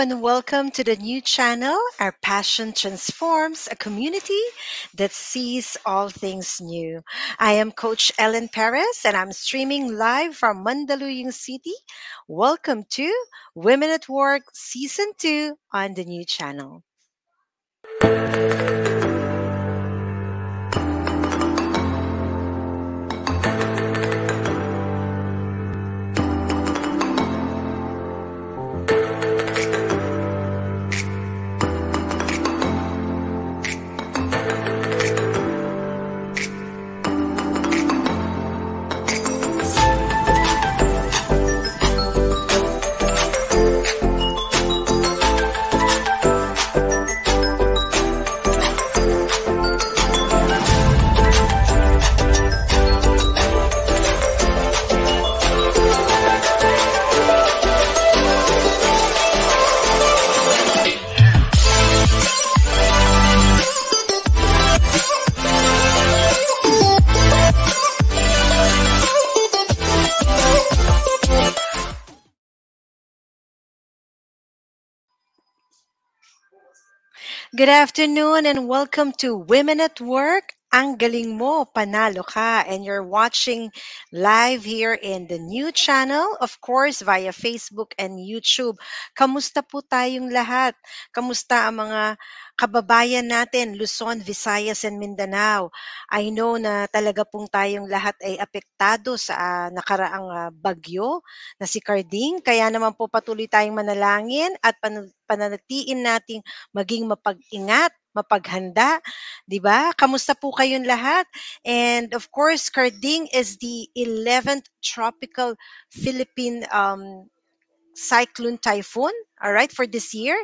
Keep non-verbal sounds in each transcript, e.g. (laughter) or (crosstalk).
And welcome to the new channel. Our passion transforms a community that sees all things new. I am Coach Ellen Perez and I'm streaming live from Mandaluyong City. Welcome to Women at Work Season 2 on the new channel. Good afternoon and welcome to Women at Work. Ang galing mo, panalo ka. And you're watching live here in the new channel, of course, via Facebook and YouTube. Kamusta po tayong lahat? Kamusta ang mga kababayan natin, Luzon, Visayas, and Mindanao? I know na talaga pong tayong lahat ay apektado sa ah, nakaraang ah, bagyo na si Carding. Kaya naman po patuloy tayong manalangin at pan- pananatiin nating maging mapag-ingat, mapaghanda, 'di ba? Kamusta po kayong lahat? And of course, Carding is the 11th tropical Philippine um, cyclone typhoon all right for this year.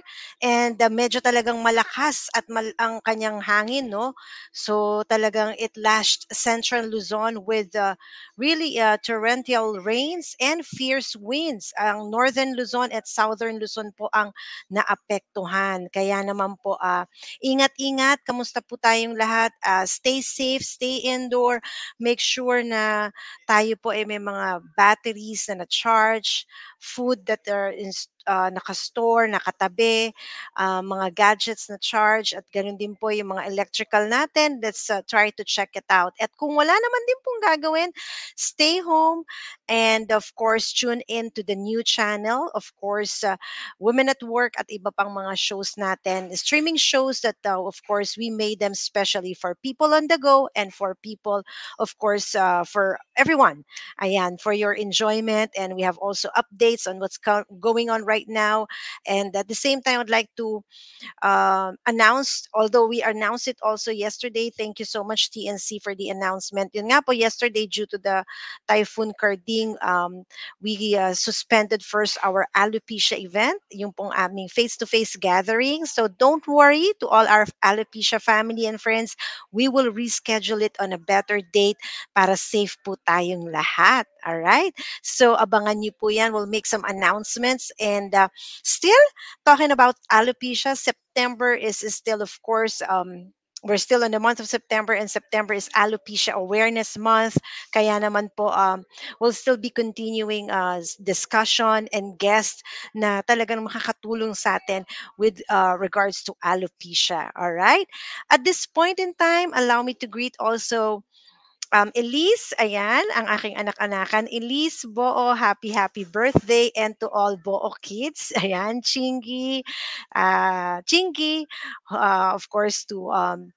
And uh, medyo talagang malakas at mal- ang kanyang hangin no? So talagang it lashed central Luzon with uh, really uh, torrential rains and fierce winds. Ang northern Luzon at southern Luzon po ang naapektuhan. Kaya naman po uh, ingat-ingat. Kamusta po tayong lahat? Uh, stay safe stay indoor. Make sure na tayo po ay may mga batteries na na-charge food that are in, uh, nakastore, nakatabi, uh, mga gadgets na charge at ganun din po yung mga electrical natin. Let's uh, try to check it out. At kung wala naman din pong gagawin, stay home and of course tune in to the new channel. Of course, uh, Women at Work at iba pang mga shows natin. Streaming shows that uh, of course we made them specially for people on the go and for people of course uh, for everyone. Ayan, for your enjoyment and we have also updates on what's co- going on right now. And at the same time, I'd like to um, announce, although we announced it also yesterday, thank you so much TNC for the announcement. Yun nga po, yesterday due to the Typhoon Carding, um, we uh, suspended first our alopecia event, yung pong aming face-to-face gathering. So don't worry to all our alopecia family and friends, we will reschedule it on a better date para safe po tayong lahat. All right? So abangan niyo po yan. We'll make some announcements. And uh, still, talking about alopecia, September is, is still, of course, um, we're still in the month of September and September is Alopecia Awareness Month. Kaya naman po, um, we'll still be continuing uh, discussion and guests na talagang makakatulong sa atin with uh, regards to alopecia. All right? At this point in time, allow me to greet also um, Elise, ayan, ang aking anak-anakan. Elise, Boo, happy, happy birthday. And to all Boo kids, (laughs) ayan, Chingy, uh, Chingy, uh, of course, to um,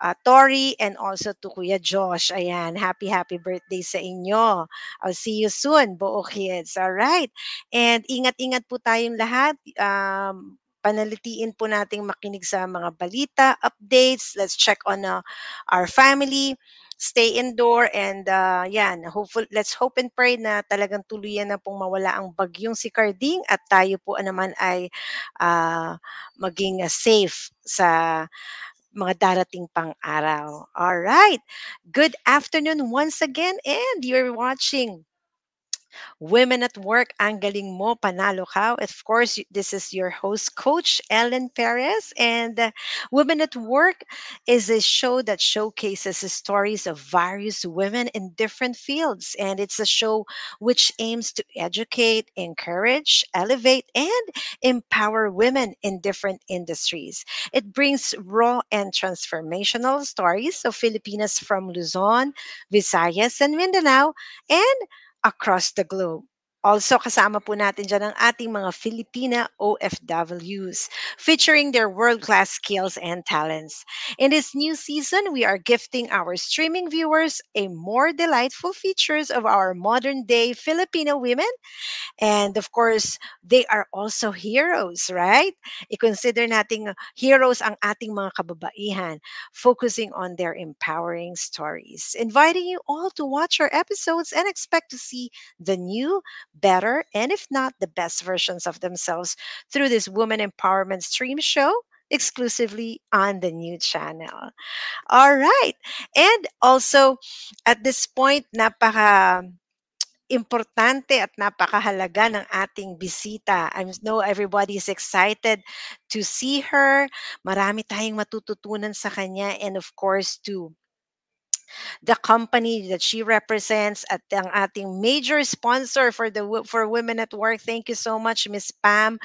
uh, Tori and also to Kuya Josh. Ayan, happy, happy birthday sa inyo. I'll see you soon, Boo kids. All right. And ingat-ingat po tayong lahat. Um, panalitiin po nating makinig sa mga balita, updates. Let's check on uh, our family stay indoor and uh, yan, hopeful, let's hope and pray na talagang tuluyan na pong mawala ang bagyong si Carding at tayo po naman ay uh, maging uh, safe sa mga darating pang araw. All right. Good afternoon once again and you're watching Women at Work, ang galing mo, panalo ka. Of course, this is your host, Coach Ellen Perez. And uh, Women at Work is a show that showcases the stories of various women in different fields. And it's a show which aims to educate, encourage, elevate, and empower women in different industries. It brings raw and transformational stories of Filipinas from Luzon, Visayas, and Mindanao, and across the globe. Also kasama po natin dyan ang ating mga Filipina OFWs featuring their world-class skills and talents. In this new season, we are gifting our streaming viewers a more delightful features of our modern-day Filipino women and of course, they are also heroes, right? I-consider nating heroes ang ating mga kababaihan, focusing on their empowering stories. Inviting you all to watch our episodes and expect to see the new, better, and if not the best versions of themselves through this woman empowerment stream show exclusively on the new channel. All right. And also at this point, napaka importante at napakahalaga ng ating bisita. I know everybody is excited to see her. Marami tayong matututunan sa kanya and of course to the company that she represents at ang ating major sponsor for the for Women at Work. Thank you so much, Miss Pam,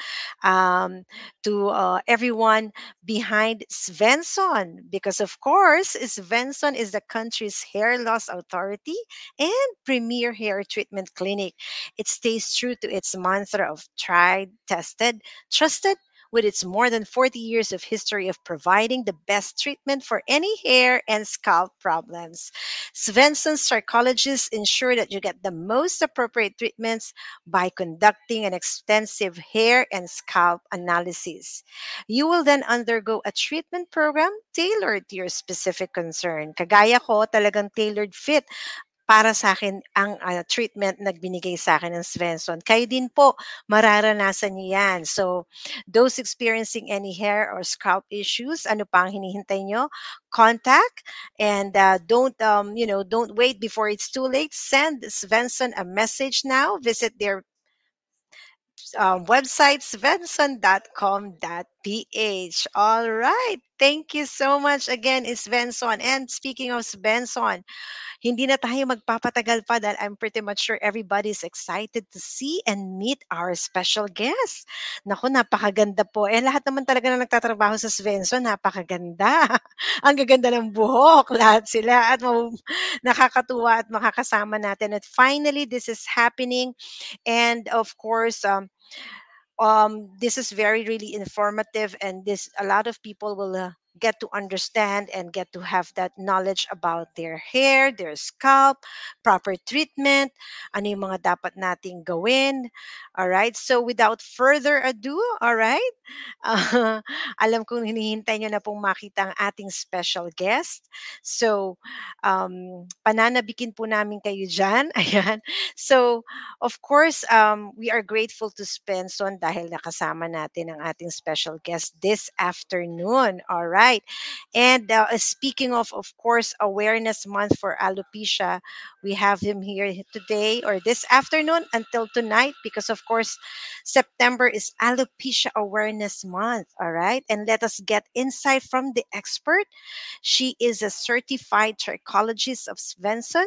um, to uh, everyone behind Svensson, because of course, Svensson is the country's hair loss authority and premier hair treatment clinic. It stays true to its mantra of tried, tested, trusted with its more than 40 years of history of providing the best treatment for any hair and scalp problems. Svensson's psychologists ensure that you get the most appropriate treatments by conducting an extensive hair and scalp analysis. You will then undergo a treatment program tailored to your specific concern. Kagaya ko, talagang tailored fit para sa akin ang uh, treatment na binigay sa akin ng Svensson. Kayo din po, mararanasan niyo yan. So, those experiencing any hair or scalp issues, ano pa ang hinihintay nyo? Contact and uh, don't, um, you know, don't wait before it's too late. Send Svensson a message now. Visit their um, website, svensson.com.ph. All right. Thank you so much again, Svensson. And speaking of Svensson, hindi na tayo magpapatagal pa dahil I'm pretty much sure everybody's excited to see and meet our special guest. Naku, napakaganda po. Eh, lahat naman talaga na nagtatrabaho sa Svensson, napakaganda. (laughs) Ang gaganda ng buhok, lahat sila. At nakakatuwa at makakasama natin. At finally, this is happening. And of course, um, um, this is very really informative and this a lot of people will uh, get to understand and get to have that knowledge about their hair, their scalp, proper treatment, ano yung mga dapat nating gawin. All right? So without further ado, all right? Uh, (laughs) alam kong hinihintay nyo na pong makita ang ating special guest. So um, pananabikin po namin kayo dyan. (laughs) Ayan. So of course, um, we are grateful to Spenson dahil nakasama natin ang ating special guest this afternoon. All right? Right. And uh, speaking of, of course, Awareness Month for alopecia, we have him here today or this afternoon until tonight because, of course, September is Alopecia Awareness Month. All right. And let us get insight from the expert. She is a certified trichologist of Svensson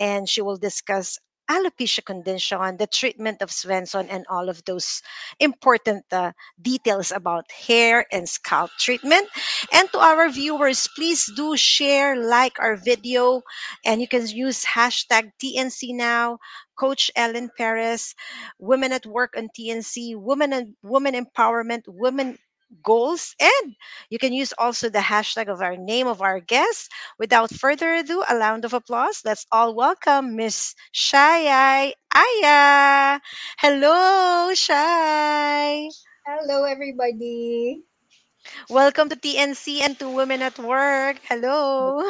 and she will discuss alopecia condition, the treatment of Svensson, and all of those important uh, details about hair and scalp treatment. And to our viewers, please do share, like our video, and you can use hashtag TNC now, Coach Ellen Perez, Women at Work on TNC, Women and Women Empowerment, Women goals and you can use also the hashtag of our name of our guest. Without further ado a round of applause. Let's all welcome miss shai aya. Hello shai. Hello, everybody. welcome to tnc and to women at work. Hello.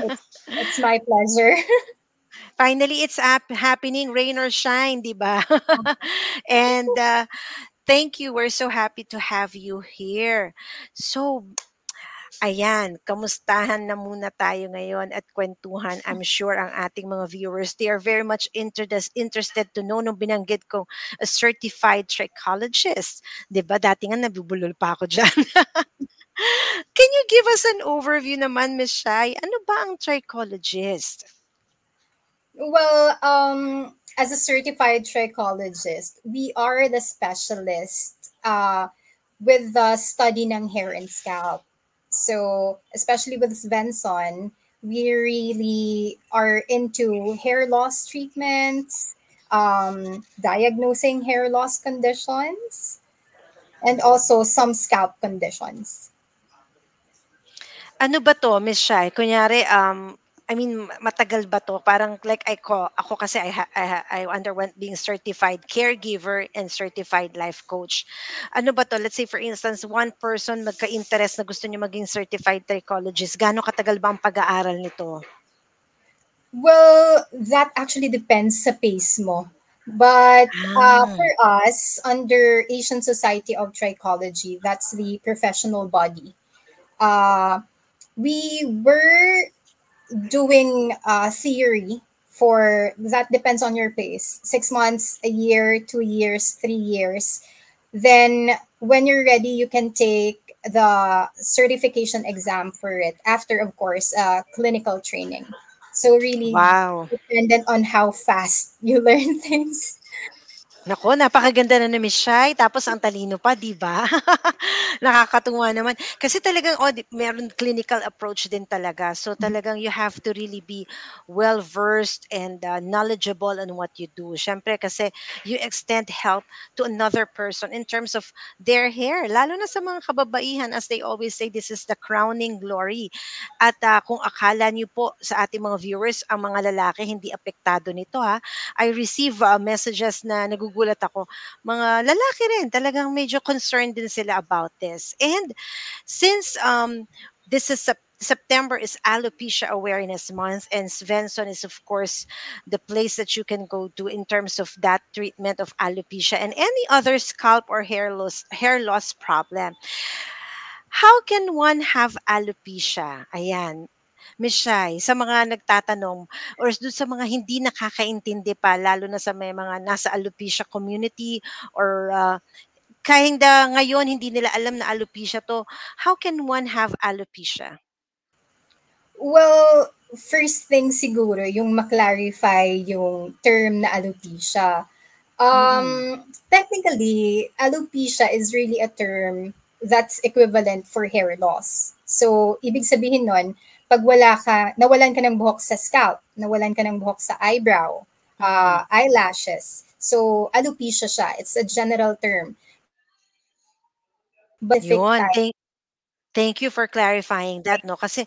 It's it's my pleasure. (laughs) finally it's hap- happening rain or shine di ba? (laughs) And uh, thank you we're so happy to have you here so Ayan, kamustahan na muna tayo ngayon at kwentuhan. I'm (laughs) sure ang ating mga viewers, they are very much interested, interested to know nung binanggit ko, a certified trichologist. ba? Dati nga nabubulol pa ako dyan. (laughs) Can you give us an overview naman, Miss Shai? Ano ba ang trichologist? Well, um, as a certified trichologist, we are the specialist uh, with the study ng hair and scalp. So, especially with Svensson, we really are into hair loss treatments, um, diagnosing hair loss conditions, and also some scalp conditions. Ano ba to, Miss Shai? Kunyari, um, I mean, ma- matagal ba to? Parang like I ko, ako kasi I, ha- I, ha- I underwent being certified caregiver and certified life coach. Ano ba to? Let's say for instance, one person magka-interest na gusto niyo maging certified psychologist. Gaano katagal ba ang pag-aaral nito? Well, that actually depends sa pace mo. But uh, Ah, for us, under Asian Society of Trichology, that's the professional body, uh, we were doing uh, theory for that depends on your pace six months, a year, two years, three years. Then, when you're ready, you can take the certification exam for it after, of course, uh, clinical training. So, really wow. dependent on how fast you (laughs) learn things. Nako, napakaganda na ni Miss Shai. Tapos ang talino pa, di ba? (laughs) Nakakatuwa naman. Kasi talagang, oh, meron clinical approach din talaga. So talagang you have to really be well-versed and uh, knowledgeable on what you do. Siyempre kasi you extend help to another person in terms of their hair. Lalo na sa mga kababaihan, as they always say, this is the crowning glory. At uh, kung akala niyo po sa ating mga viewers, ang mga lalaki hindi apektado nito ha, I receive uh, messages na nagugulat ako. Mga lalaki rin, talagang medyo concerned din sila about this. And since um, this is Sep- September is Alopecia Awareness Month, and Svensson is, of course, the place that you can go to in terms of that treatment of alopecia and any other scalp or hair loss hair loss problem. How can one have alopecia? Ayan. Miss Shai, sa mga nagtatanong or doon sa mga hindi nakakaintindi pa, lalo na sa may mga nasa alopecia community or uh, kahit na ngayon hindi nila alam na alopecia to, how can one have alopecia? Well, first thing siguro, yung maklarify yung term na alopecia. Mm. Um, technically, alopecia is really a term that's equivalent for hair loss. So, ibig sabihin nun, pag wala ka, nawalan ka ng buhok sa scalp, nawalan ka ng buhok sa eyebrow, uh, eyelashes. So, alopecia siya. It's a general term. But Yun, thank, thank you for clarifying that, no? Kasi,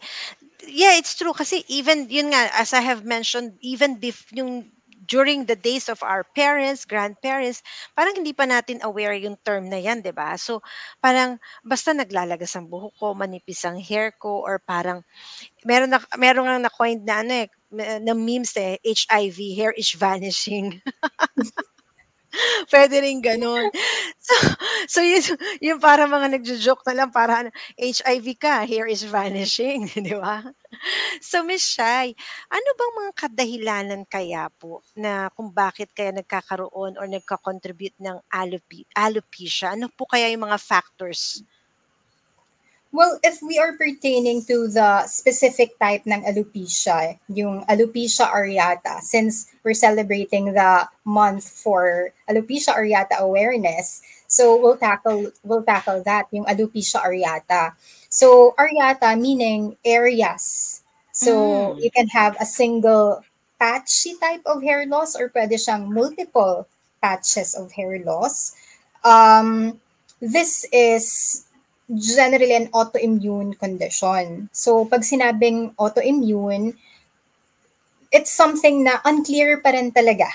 yeah, it's true. Kasi even, yun nga, as I have mentioned, even bef- yung during the days of our parents, grandparents, parang hindi pa natin aware yung term na yan, di ba? So, parang basta naglalagas ang buhok ko, manipis ang hair ko, or parang, meron na, meron nga na-coined na ano eh, na memes eh, HIV, hair is vanishing. (laughs) (laughs) Pwede rin ganun. So, so yun, yung para mga nagjo-joke na lang, para ano, HIV ka, hair is vanishing, (laughs) di ba? So, Miss Shai, ano bang mga kadahilanan kaya po na kung bakit kaya nagkakaroon or nagka-contribute ng alope- alopecia? Ano po kaya yung mga factors? Well, if we are pertaining to the specific type ng alopecia, yung alopecia areata, since we're celebrating the month for alopecia areata awareness, so we'll tackle we'll tackle that yung alopecia areata. So areata meaning areas. So Mm. you can have a single patchy type of hair loss or pwede siyang multiple patches of hair loss. Um, this is generally an autoimmune condition. So, pag sinabing autoimmune, it's something na unclear pa rin talaga.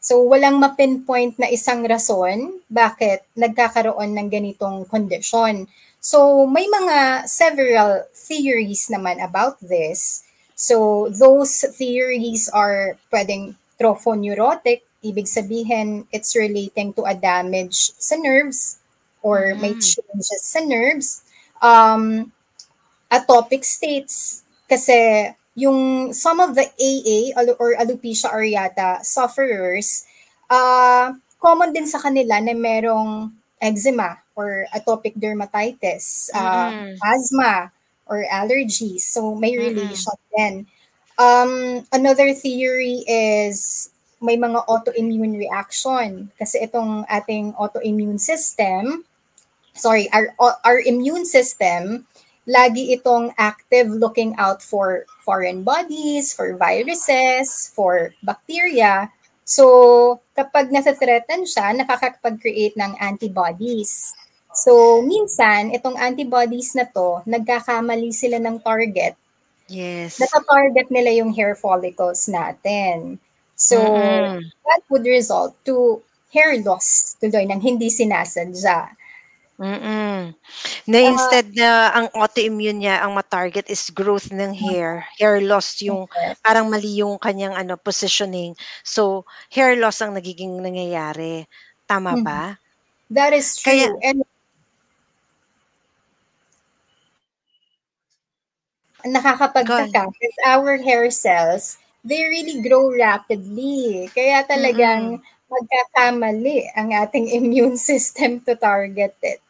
So, walang ma-pinpoint na isang rason bakit nagkakaroon ng ganitong condition. So, may mga several theories naman about this. So, those theories are pwedeng trophoneurotic, ibig sabihin it's relating to a damage sa nerves or may Mm. changes sa nerves. Um, atopic states, kasi yung some of the AA or alopecia areata sufferers, uh, common din sa kanila na merong eczema or atopic dermatitis, uh, Mm-mm. asthma, or allergies. So may relation din. Um, another theory is may mga autoimmune reaction kasi itong ating autoimmune system sorry our our immune system lagi itong active looking out for foreign bodies for viruses for bacteria so kapag nasa-threaten siya nakakapag-create ng antibodies so minsan itong antibodies na to nagkakamali sila ng target Yes. nata-target nila yung hair follicles natin. So, Mm-mm. that would result to hair loss tuloy ng hindi sinasadya. Mm. Na instead na ang autoimmune niya, ang ma-target is growth ng hair. Hair loss yung parang mali yung kanyang ano positioning. So, hair loss ang nagiging nangyayari. Tama Mhm. ba? That is true. Kaya- And nakakapagtaka because our hair cells, they really grow rapidly. Kaya talagang magkakamali ang ating (laughs) immune system to target it.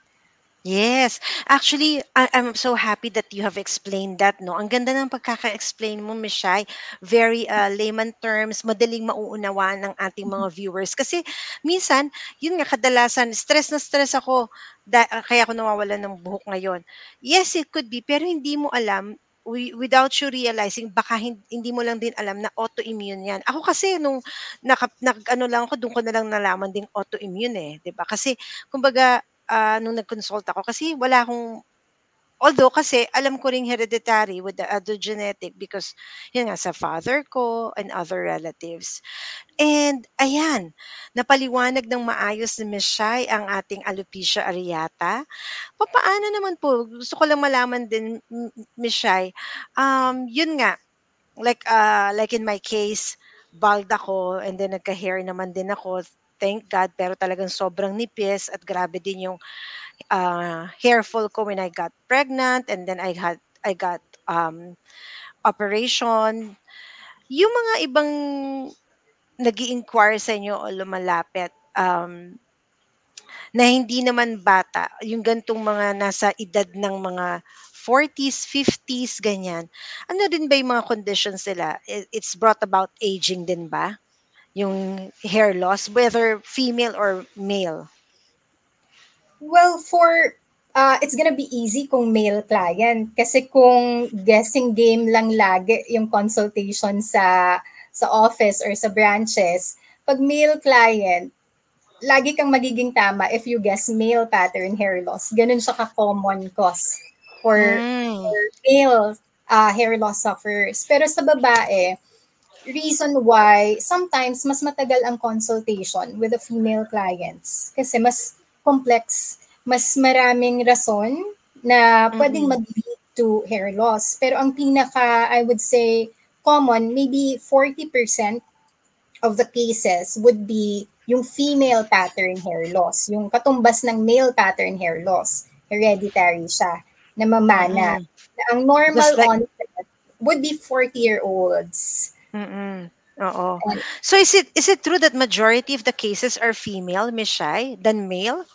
Yes. Actually, I- I'm so happy that you have explained that, no? Ang ganda ng pagkaka-explain mo, Miss Shai. Very uh, layman terms, madaling mauunawaan ng ating mga viewers. Kasi minsan, yun nga, kadalasan, stress na stress ako, da- ah, kaya ako nawawalan ng buhok ngayon. Yes, it could be, pero hindi mo alam, wi- without you realizing, baka hin- hindi mo lang din alam na autoimmune yan. Ako kasi, nung naka, nag, ano lang ako, doon ko na lang nalaman ding autoimmune eh. 'di ba Kasi, kumbaga, ah, nung nag-consult ako kasi wala akong although kasi alam ko ring hereditary with the other genetic because yun nga sa father ko and other relatives. And ayan, napaliwanag ng maayos ni Miss Shai ang ating alopecia areata. Papaano naman po? Gusto ko lang malaman din M- Miss Shai. Um, yun nga, like uh, like in my case, bald ako and then nagka-hair naman din ako. Thank God, pero talagang sobrang nipis at grabe din yung uh, hair fall ko when I got pregnant and then I had I got um, operation. Yung mga ibang nag inquire sa inyo o lumalapit um, na hindi naman bata, yung gantong mga nasa edad ng mga 40s, 50s, ganyan. Ano din ba yung mga conditions nila? It's brought about aging din ba? Yung hair loss, whether female or male? Well, for uh, it's gonna be easy kung male client kasi kung guessing game lang lagi yung consultation sa sa office or sa branches, pag male client, lagi kang magiging tama if you guess male pattern hair loss. Ganun siya ka-common cause for Mm. male uh, hair loss sufferers. Pero sa babae, reason why sometimes mas matagal ang consultation with the female clients kasi mas complex, mas maraming rason na pwedeng Mm. mag-lead to hair loss. Pero ang pinaka, I would say, common, maybe 40% of the cases would be yung female pattern hair loss, yung katumbas ng male pattern hair loss. Hereditary siya, na mamana. Mm. Na ang normal like- onset would be 40-year-olds. Mm-mm. Oo. And- So is it is it true that majority of the cases are female, Miss Shai, than male?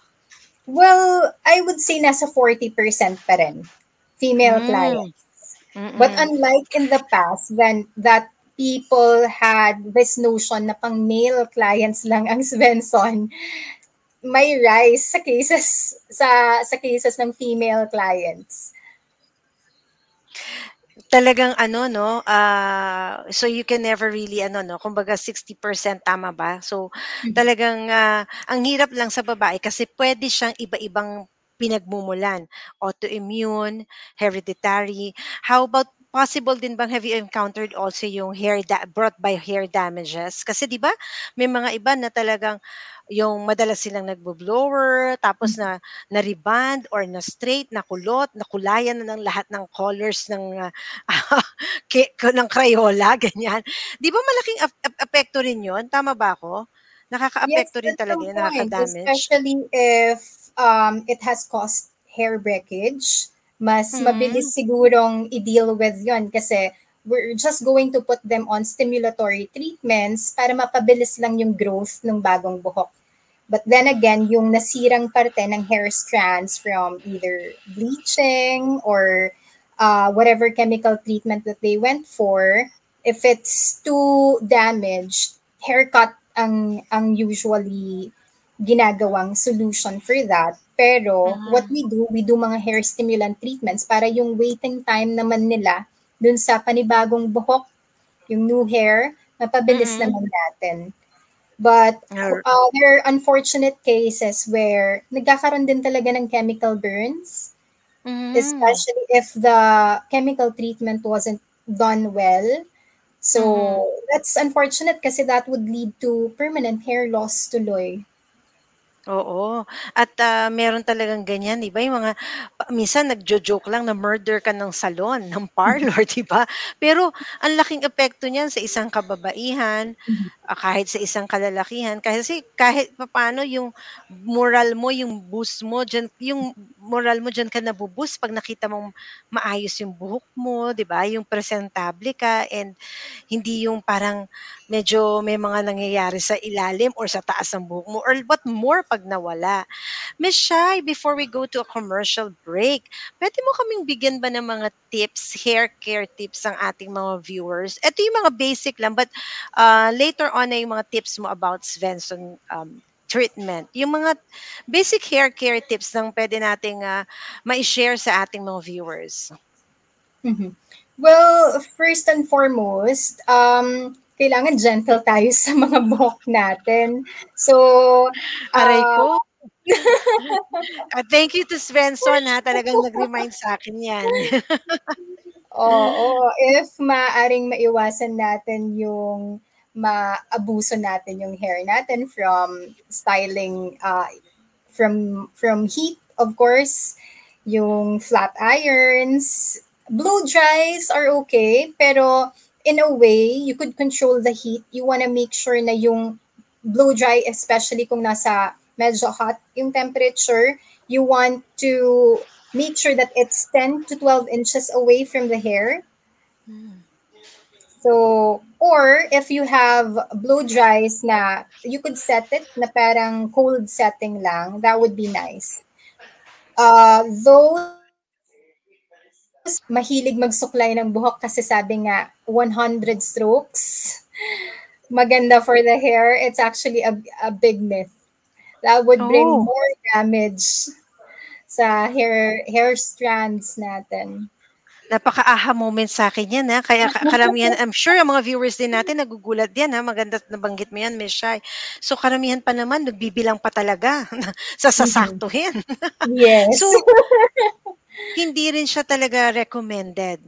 Well, I would say nasa 40% pa rin. female Mm. clients. Mm-mm. But unlike in the past, when that people had this notion na pang male clients lang ang (laughs) Svensson, may rise sa cases sa sa cases ng female clients. Talagang ano no ah so you can never really ano no kumbaga 60% tama ba? So Mhm. talagang ah, ang hirap lang sa babae kasi pwede siyang iba-ibang pinagmumulan. Autoimmune hereditary. How about possible din bang have you encountered also yung hair da- brought by hair damages kasi di ba may mga iba na talagang yung madalas silang nagbo-blower tapos na na-reband or na-straight, nakulot, nakulayan na ng lahat ng colors ng (laughs) ko- ng Crayola, (laughs) ganyan. Di ba malaking ap- ap- apekto rin yun? Tama ba ako? Nakaka-apekto rin at talaga yun, nakaka-damage. especially if um, it has caused hair breakage, mas Mhm. mabilis sigurong i-deal with yon kasi we're just going to put them on stimulatory treatments para mapabilis lang yung growth ng bagong buhok. But then again, yung nasirang parte ng hair strands from either bleaching or uh, whatever chemical treatment that they went for, if it's too damaged, haircut ang ang usually ginagawang solution for that. Pero Mhm. what we do, we do mga hair stimulant treatments para yung waiting time naman nila dun sa panibagong buhok, yung new hair, mapabilis Mhm. naman natin. But uh, there are unfortunate cases where nagkakaroon din talaga ng chemical burns, Mhm. especially if the chemical treatment wasn't done well. So Mhm. that's unfortunate kasi that would lead to permanent hair loss tuloy. Oo. At ah, meron talagang ganyan, 'di ba? Yung mga pa- minsan nagjo-joke lang na murder ka ng salon, (laughs) ng parlor, 'di ba? Pero ang laking epekto niyan sa isang kababaihan, Mhm. ah, kahit sa isang kalalakihan kasi kahit papaano yung moral mo, yung boost mo diyan, yung moral mo diyan ka nabuboost pag nakita mong maayos yung buhok mo, 'di ba? Yung presentable ka and hindi yung parang medyo may mga nangyayari sa ilalim or sa taas ng buhok mo or what more pag nawala. Miss Shai, before we go to a commercial break, pwede mo kaming bigyan ba ng mga tips, hair care tips ang ating mga viewers? Ito yung mga basic lang, but uh, later on na yung mga tips mo about Svensson um, treatment. Yung mga basic hair care tips lang pwede nating uh, ma-share sa ating mga viewers. Mhm. Well, first and foremost, um, kailangan gentle tayo sa mga buhok natin. So, Aray ah, ko. Ah, thank you to Svensson ha. Talagang nag-remind sa akin yan. Oo, if maaring maiwasan natin yung maabuso natin yung hair natin from styling uh, from from heat of course yung flat irons blow dries are okay pero in a way you could control the heat you want to make sure na yung blow dry especially kung nasa medyo hot yung temperature you want to make sure that it's 10 to 12 inches away from the hair. So, or if you have blow dries na you could set it na parang cold setting lang, that would be nice. Uh, those mahilig magsuklay ng buhok kasi sabi nga 100 strokes maganda for the hair. It's actually a, a big myth. That would bring Oh. more damage sa hair hair strands natin. Napaka-aha moment sa akin yan ha. Kaya ka- karamihan, (laughs) I'm sure ang mga viewers din natin nagugulat yan ha. Maganda nabanggit mo yan, Miss Shai. So karamihan pa naman, nagbibilang pa talaga (laughs) sa sasaktuhin. (laughs) Yes. So, hindi rin siya talaga recommended.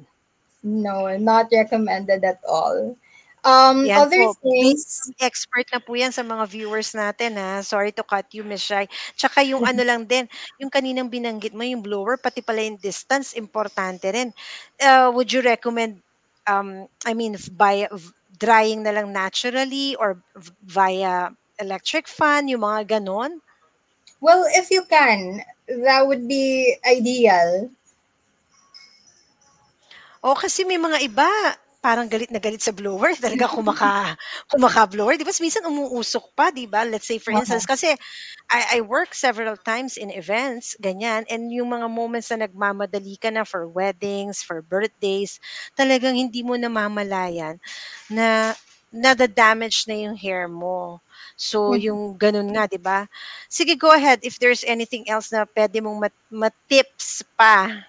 no, not recommended at all. Um, Yan other po. things, Expert na po yan sa mga viewers natin ha. Sorry to cut you, Miss Shai. Tsaka yung ano lang din, yung kaninang binanggit mo, yung blower, pati pala yung distance, importante rin. Uh, would you recommend, um, I mean, by drying na lang naturally or via electric fan, yung mga ganon? Well, if you can, that would be ideal. O kasi may mga iba, parang galit na galit sa blower, (laughs) talaga kumaka kumaka-blower. 'Di ba minsan umuusok pa, 'di ba? Let's say for instance kasi I I work several times in events, ganyan, and yung mga moments na nagmamadali ka na for weddings, for birthdays, talagang hindi mo namamalayan na nada-damage na yung hair mo. So Mhm. yung gano'n nga, 'di ba? Sige, go ahead if there's anything else na puwede mong mat ma-tips pa.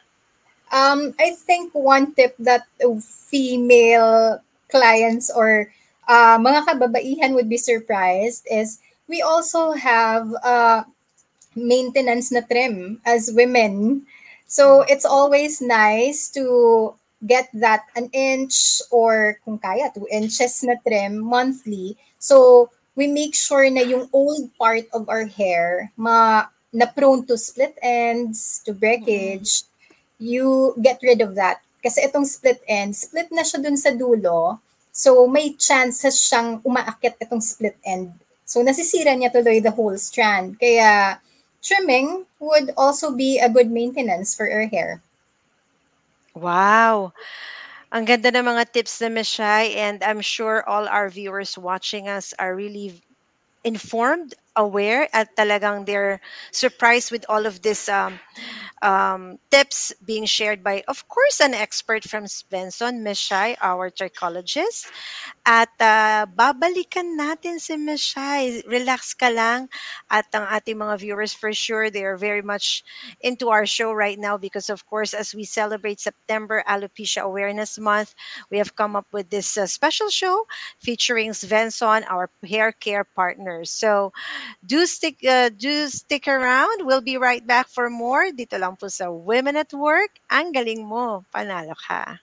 Um, I think one tip that female clients or uh, mga kababaihan would be surprised is we also have uh, maintenance na trim as women. So it's always nice to get that an inch or kung kaya, two inches na trim monthly. So we make sure na yung old part of our hair ma na prone to split ends, to breakage, you get rid of that. Kasi itong split end, split na siya dun sa dulo. So may chances siyang umaakyat itong split end. So nasisira niya tuloy the whole strand. Kaya trimming would also be a good maintenance for our hair. Wow! Ang ganda ng mga tips na Shai and I'm sure all our viewers watching us are really informed, aware, at talagang they're surprised with all of this um, um, tips being shared by, of course, an expert from Svensson, Miss Shai, our trichologist. At ah, babalikan natin si Miss Shai. Relax ka lang. At ang ating mga viewers, for sure, they are very much into our show right now because, of course, as we celebrate September Alopecia Awareness Month, we have come up with this uh, special show featuring Svensson, our hair care partners. So, do stick uh, do stick around. We'll be right back for more dito lang po sa Women at Work. Ang galing mo, panalo ka.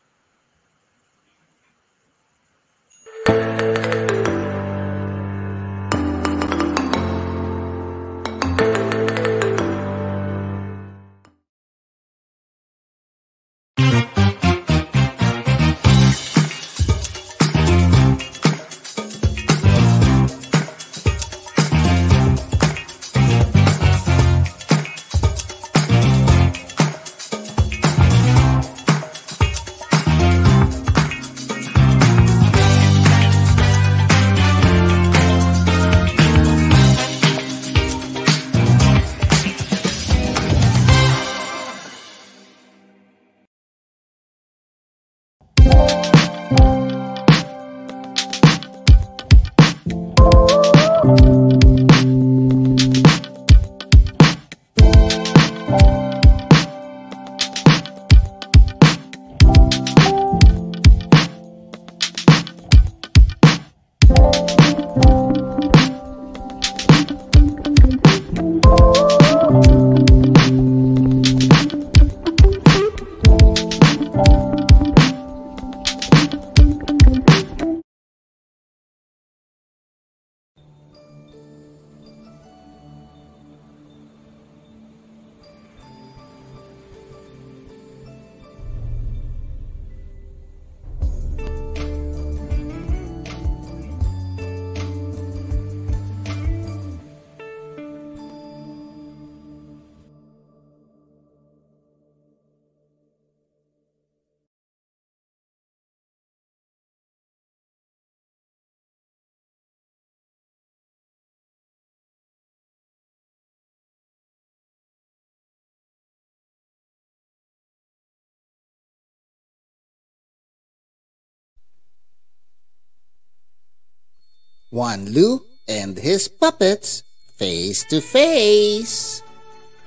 Juan Lu and his puppets face to face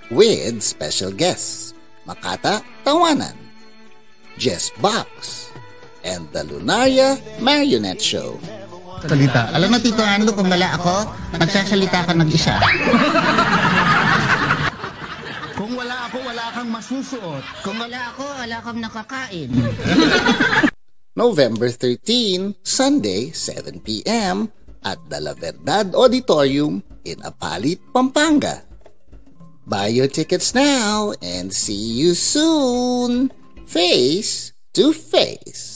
with special guests Makata Tawanan, Jess Box, and the Lunaria Marionette Show. Salita. Alam mo, Tito Ando, kung wala ako, magsasalita ka nag-isa. kung wala ako, wala kang masusuot. Kung wala ako, wala kang nakakain. (laughs) November 13, Sunday, 7 p.m. at the La Verdad Auditorium in Apalit, Pampanga. Buy your tickets now and see you soon, face to face.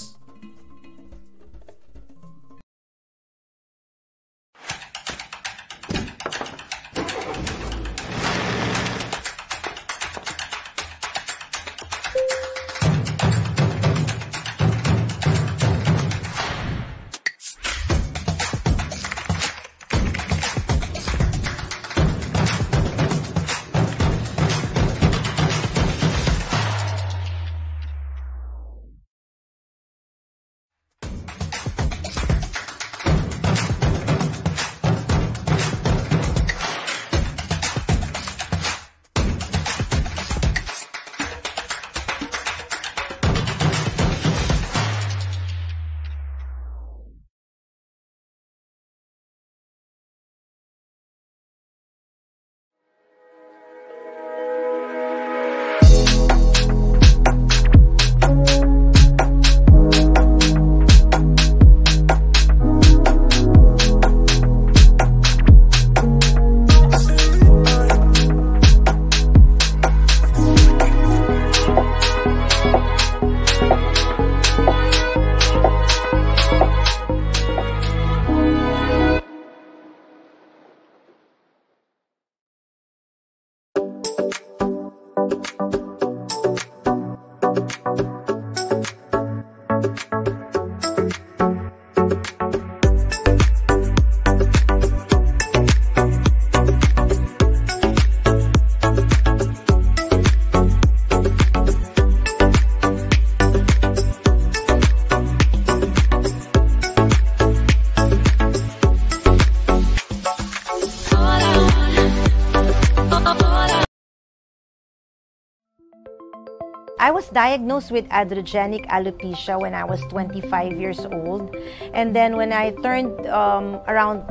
Diagnosed with androgenic alopecia when I was 25 years old. And then when I turned um, around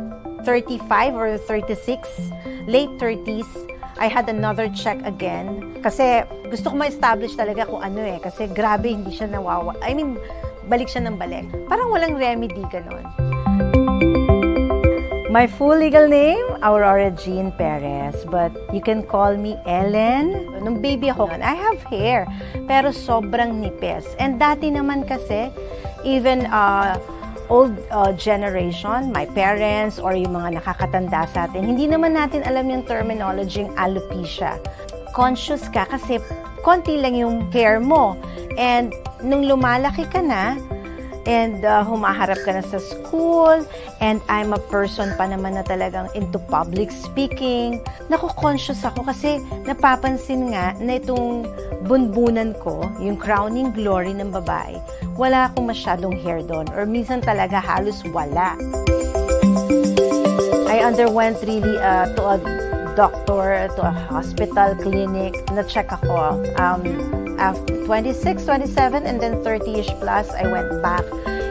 35 or 36, late 30s, I had another check again. Kasi gusto ko ma-establish talaga kung ano eh. Kasi grabe, hindi siya nawawa. I mean, balik siya ng balik. Parang walang remedy ganon. My full legal name, Aurora Jean Perez, but you can call me Ellen. Nung baby ako, I have hair, pero sobrang nipis. And dati naman kasi, even uh, old uh, generation, my parents, or yung mga nakakatanda sa atin, hindi naman natin alam yung terminology ng alopecia. Conscious ka kasi konti lang yung hair mo. And nung lumalaki ka na, and uh, humaharap ka na sa school, and I'm a person pa naman na talagang into public speaking. Naku-conscious ako kasi napapansin nga na itong bunbunan ko, yung crowning glory ng babae, wala akong masyadong hair doon, or minsan talaga halos wala. I underwent really uh, to a doctor, to a hospital, clinic, na-check ako. Um, after 26, 27, and then 30-ish plus, I went back.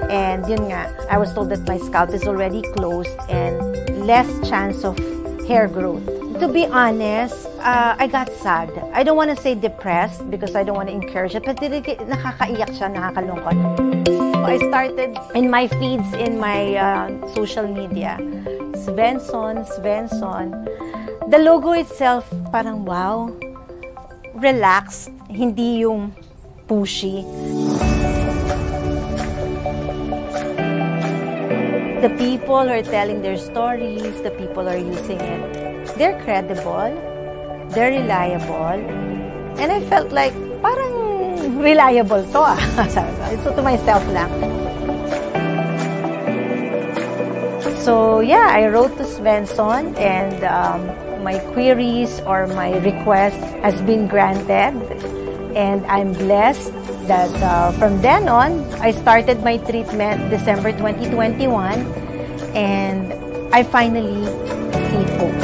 And yun nga, I was told that my scalp is already closed and less chance of hair growth. To be honest, uh, I got sad. I don't want to say depressed because I don't want to encourage it, but nakakaiyak siya, nakakalungkot. I started in my feeds in my uh, social media. Svensson, Svensson. The logo itself, parang wow, relaxed, hindi yung pushy. The people are telling their stories, the people are using it, they're credible, they're reliable, and I felt like parang reliable to ah. (laughs) so to myself lang. So yeah, I wrote to Svensson and um, my queries or my requests has been granted and I'm blessed that uh, from then on, I started my treatment December 2021 and I finally see hope.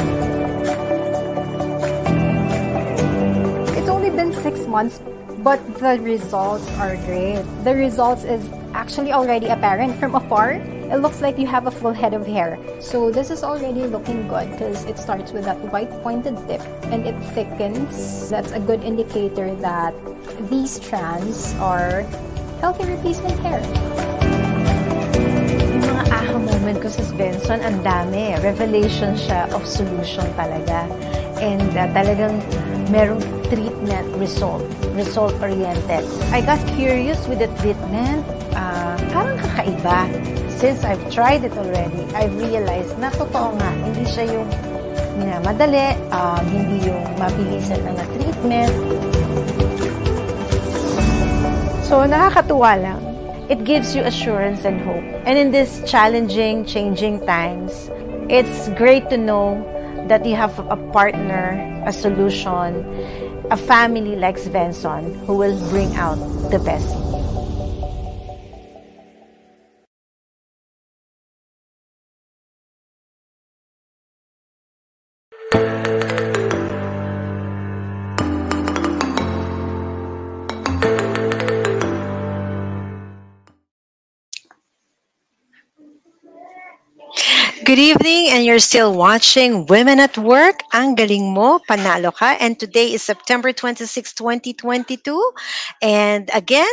It's only been six months, but the results are great. The results is actually already apparent from afar it looks like you have a full head of hair. So this is already looking good because it starts with that white pointed tip and it thickens. That's a good indicator that these strands are healthy replacement hair. Yung mga aha moment ko sa Benson, ang dami. Revelation siya of solution talaga. And uh, talagang merong treatment result, result-oriented. I got curious with the treatment. Uh, parang kakaiba since I've tried it already, I've realized na totoo nga, hindi siya yung minamadali, um, hindi yung mabilisan ng treatment. So, nakakatuwa lang. It gives you assurance and hope. And in this challenging, changing times, it's great to know that you have a partner, a solution, a family like Svensson who will bring out the best. Good evening, and you're still watching Women at Work. Ang galing mo, panalo ka. And today is September 26, 2022. And again,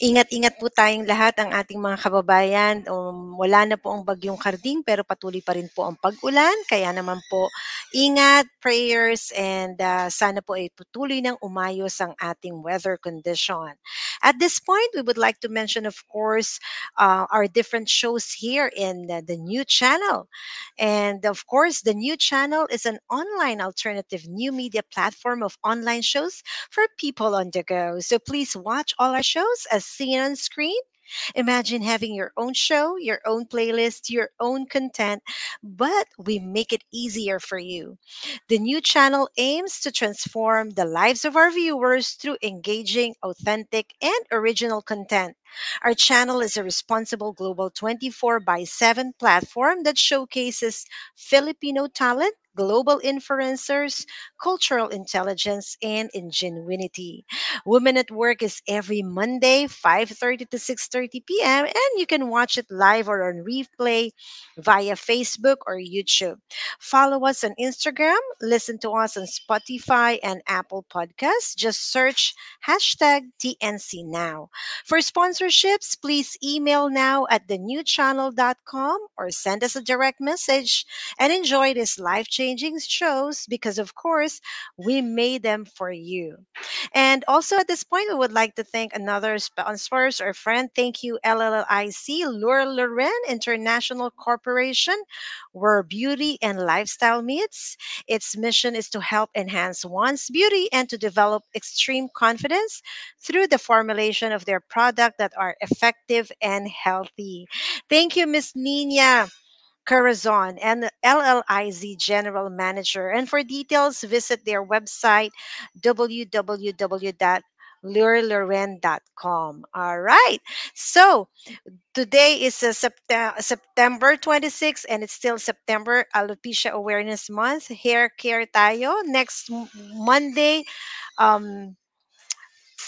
ingat-ingat po tayong lahat ang ating mga kababayan. Um, wala na po ang bagyong karding, pero patuloy pa rin po ang pag-ulan. Kaya naman po, ingat, prayers, and uh, sana po ay patuloy ng umayos ang ating weather condition. At this point, we would like to mention, of course, uh, our different shows here in the, the new channel. And of course, the new channel is an online alternative new media platform of online shows for people on the go. So please watch all our shows as seen on screen. Imagine having your own show, your own playlist, your own content, but we make it easier for you. The new channel aims to transform the lives of our viewers through engaging, authentic, and original content. Our channel is a responsible global 24 by 7 platform that showcases Filipino talent, global influencers, cultural intelligence, and ingenuity. Women at Work is every Monday, 5.30 to 6.30 p.m. And you can watch it live or on replay via Facebook or YouTube. Follow us on Instagram, listen to us on Spotify and Apple Podcasts. Just search hashtag TNC Now. For sponsorships, please email now at thenewchannel.com or send us a direct message and enjoy these life changing shows because, of course, we made them for you. And also at this point, we would like to thank another sponsors or friend. Thank you, LLIC, Laura Loren International Corporation, where beauty and lifestyle meets. Its mission is to help enhance one's beauty and to develop extreme confidence through the formulation of their product that are effective and healthy. Thank you, Miss Nina. Corazon and LLIZ General Manager. And for details, visit their website www.lureloren.com. All right. So today is uh, September, September 26 and it's still September Alopecia Awareness Month. Hair care tayo. Next Monday, um,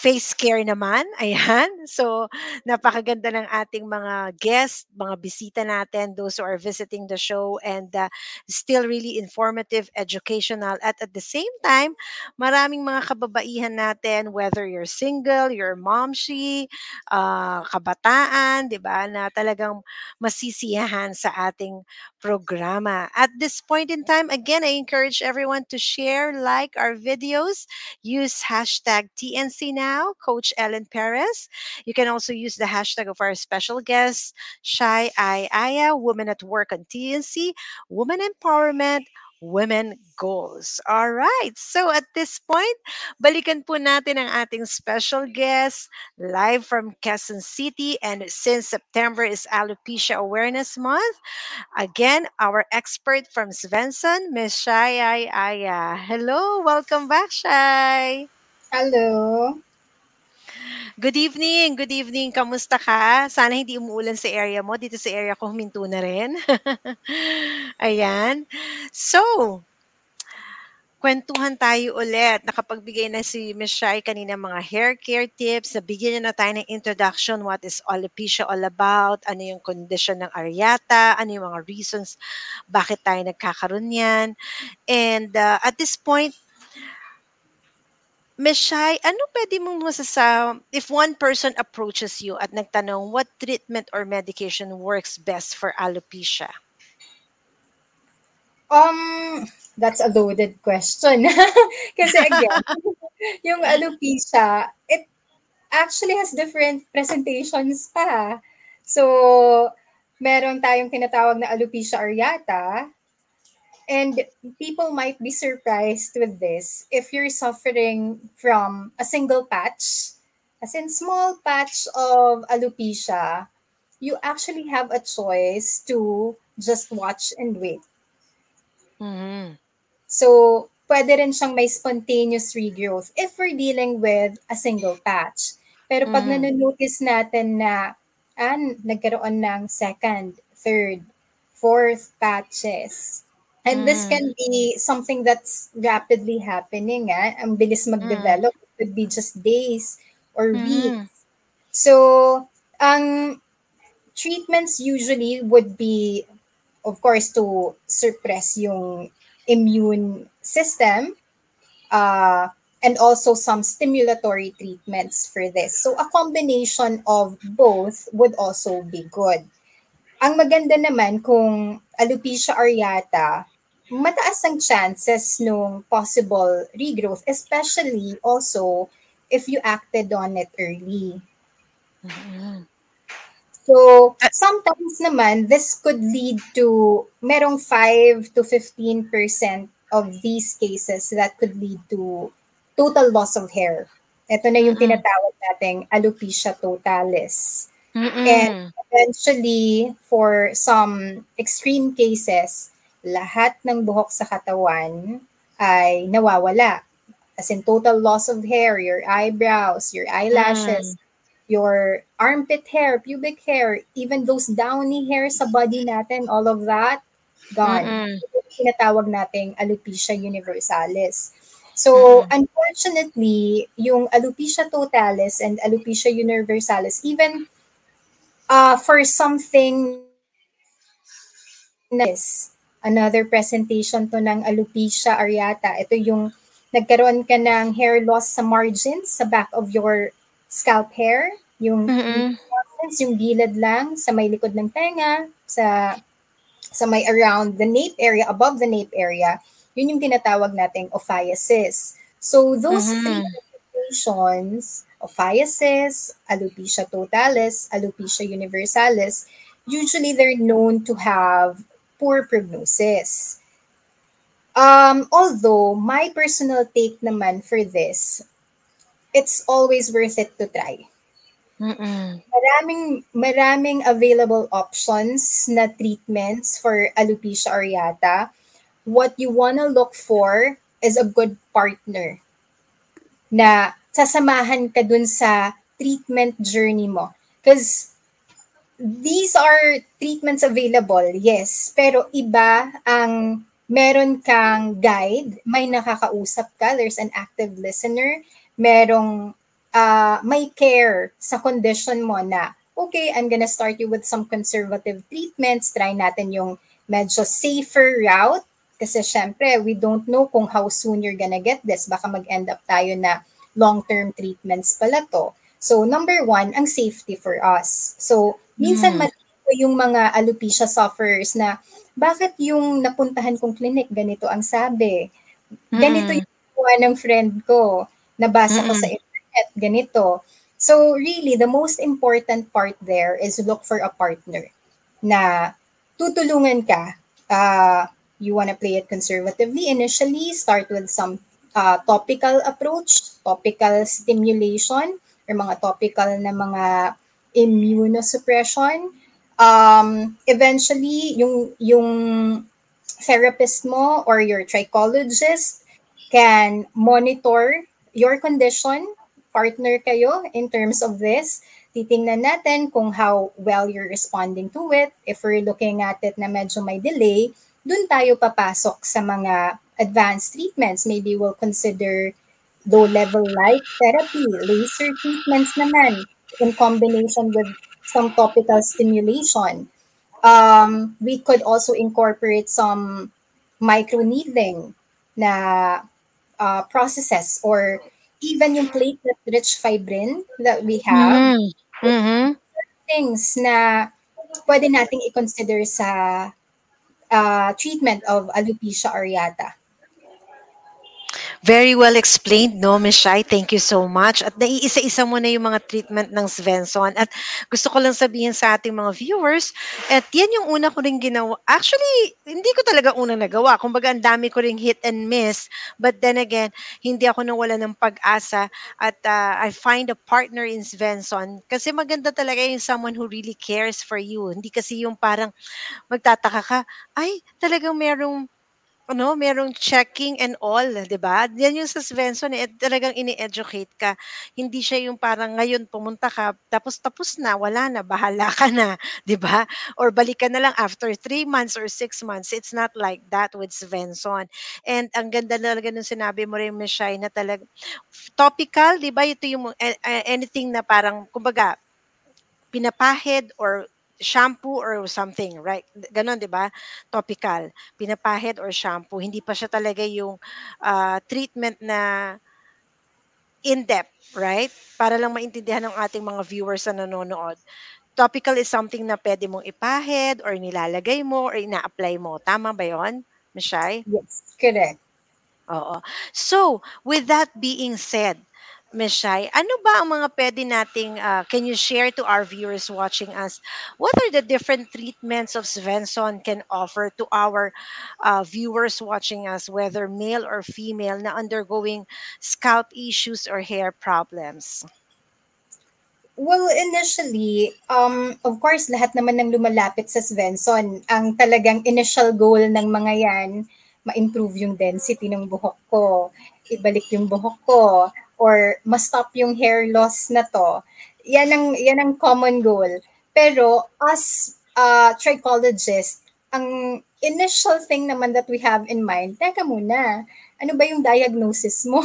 face care naman. Ayan. (laughs) So, napakaganda ng ating mga guests, mga bisita natin, those who are visiting the show and uh, still really informative, educational at at the same time, maraming mga kababaihan natin whether you're single, you're momshi, uh, kabataan, 'di ba, na talagang masisiyahan sa ating programa. At this point in time, again, I encourage everyone to share, like our videos, use hashtag TNC now, Coach Ellen Perez. You can also use the hashtag of our special guest, Shai Ai Aya, Women at Work on TNC, Women Empowerment, Women Goals. All right. So at this point, balikan po natin ang ating special guest live from Quezon City. And since September is Alopecia Awareness Month, again, our expert from Svensson, Ms. Shai Ai Aya. Hello. Welcome back, Shai. Hello. Good evening, good evening. Kamusta ka? Sana hindi umuulan sa area mo. Dito sa area ko huminto na rin. (laughs) Ayan. So, kwentuhan tayo ulit. Nakapagbigay na si Ms. Shai kanina mga hair care tips. Nabigyan niya na tayo ng introduction. What is alopecia all about? Ano yung condition ng areata? Ano yung mga reasons bakit tayo nagkakaroon yan? And uh, at this point, Ms. Shai, ano pwede mong masasa if one person approaches you at nagtanong what treatment or medication works best for alopecia? Um, that's a loaded question. (laughs) Kasi again, (laughs) yung alopecia, it actually has different presentations pa. So, meron tayong tinatawag na alopecia areata, and people might be surprised with this if you're suffering from a single patch, as in small patch of alopecia, you actually have a choice to just watch and wait. Mhm. So, pwede rin siyang may spontaneous regrowth if we're dealing with a single patch. Pero pag Mm. nanonotice natin na ah, nagkaroon ng second, third, fourth patches, and this Mm. can be something that's rapidly happening, ah, ang bilis mag-develop, it could be just days or weeks. Mhm. So, ang treatments usually would be, of course, to suppress yung immune system, uh, and also some stimulatory treatments for this. So, a combination of both would also be good. Ang maganda naman kung alopecia areata, mataas ang chances nung possible regrowth, especially also if you acted on it early. Mhm. So, sometimes naman, this could lead to merong 5 to 15% of these cases that could lead to total loss of hair. Ito na yung Mm. tinatawag nating alopecia totalis. Mm-mm. And eventually, for some extreme cases, lahat ng buhok sa katawan ay nawawala. As in total loss of hair, your eyebrows, your eyelashes, your armpit hair, pubic hair, even those downy hair sa body natin, all of that gone. Mm-mm. Tinatawag nating alopecia universalis. So, unfortunately, yung alopecia totalis and alopecia universalis, even uh, for something Nice. Another presentation to ng alopecia areata. Ito yung nagkaroon ka ng hair loss sa margins, sa back of your scalp hair. Yung, Mm-mm. yung gilid lang, sa may likod ng tenga, sa sa may around the nape area, above the nape area, yun yung tinatawag nating ophiasis. So those Mhm. three presentations, ophiasis, alopecia totalis, alopecia universalis, usually they're known to have poor prognosis. Um, although my personal take naman for this, it's always worth it to try. Mm-mm. Maraming maraming available options na treatments for alopecia areata. What you wanna look for is a good partner na sasamahan ka dun sa treatment journey mo. Because these are treatments available, yes. Pero iba ang meron kang guide, may nakakausap ka, there's an active listener, merong uh, may care sa condition mo na, okay, I'm gonna start you with some conservative treatments, try natin yung medyo safer route, kasi syempre, we don't know kung how soon you're gonna get this. Baka mag-end up tayo na long-term treatments pala to. So, number one, ang safety for us. So, minsan Mm. malito yung mga alopecia sufferers na bakit yung napuntahan kong clinic, ganito ang sabi. Ganito Mm. yung kuha ng friend ko. Nabasa ko Mm-mm. sa internet, ganito. So, really, the most important part there is look for a partner na tutulungan ka. Uh, you want to play it conservatively. Initially, start with some uh, topical approach, topical stimulation, or mga topical na mga immunosuppression. Um, eventually, yung, yung therapist mo or your trichologist can monitor your condition, partner kayo in terms of this. Titingnan natin kung how well you're responding to it. If we're looking at it na medyo may delay, dun tayo papasok sa mga advanced treatments. Maybe we'll consider low-level light therapy, laser treatments naman in combination with some topical stimulation. Um, we could also incorporate some microneedling na uh, processes or even yung platelet-rich fibrin that we have Mm. Mhm. things na pwede nating i-consider sa uh, treatment of alopecia areata. Very well explained, no, Ms. Shai? Thank you so much. At naiisa-isa mo na yung mga treatment ng Svensson. At gusto ko lang sabihin sa ating mga viewers, at yan yung una ko rin ginawa. Actually, hindi ko talaga unang nagawa. Kumbaga, ang dami ko ring hit and miss. But then again, hindi ako nawala ng pag-asa at uh, I find a partner in Svensson. Kasi maganda talaga yung someone who really cares for you. Hindi kasi yung parang magtataka ka, ay, talagang merong ano, merong checking and all, 'di ba? Yan yung sa Svensson eh, talagang ini-educate ka. Hindi siya yung parang ngayon pumunta ka, tapos tapos na, wala na, bahala ka na, 'di ba? Or balik ka na lang after three months or six months. It's not like that with Svensson. And ang ganda talaga nung sinabi mo rin, Miss Shai, na talaga topical, 'di ba? Ito yung eh, eh, anything na parang kumbaga pinapahid or shampoo or something, right? Ganon, di ba? Topical. Pinapahid or shampoo. Hindi pa siya talaga yung ah, treatment na in-depth, right? Para lang maintindihan ng ating mga viewers na nanonood. Topical is something na pwede mong ipahid or nilalagay mo or ina-apply mo. Tama ba yon, Miss Shai? Yes, correct. Oo. So, with that being said, Ms. Shai, ano ba ang mga pwede nating, uh, can you share to our viewers watching us, what are the different treatments of Svensson can offer to our uh, viewers watching us, whether male or female, na undergoing scalp issues or hair problems? Well, initially, um, of course, lahat naman ng lumalapit sa Svensson, ang talagang initial goal ng mga yan, ma-improve yung density ng buhok ko, ibalik yung buhok ko, or ma-stop yung hair loss na to. Yan ang, yan ang common goal. Pero as a trichologist, ang initial thing naman that we have in mind, teka muna, ano ba yung diagnosis mo?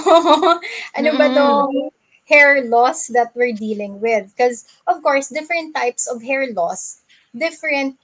(laughs) ano ba tong hair loss that we're dealing with? Because, of course, different types of hair loss, different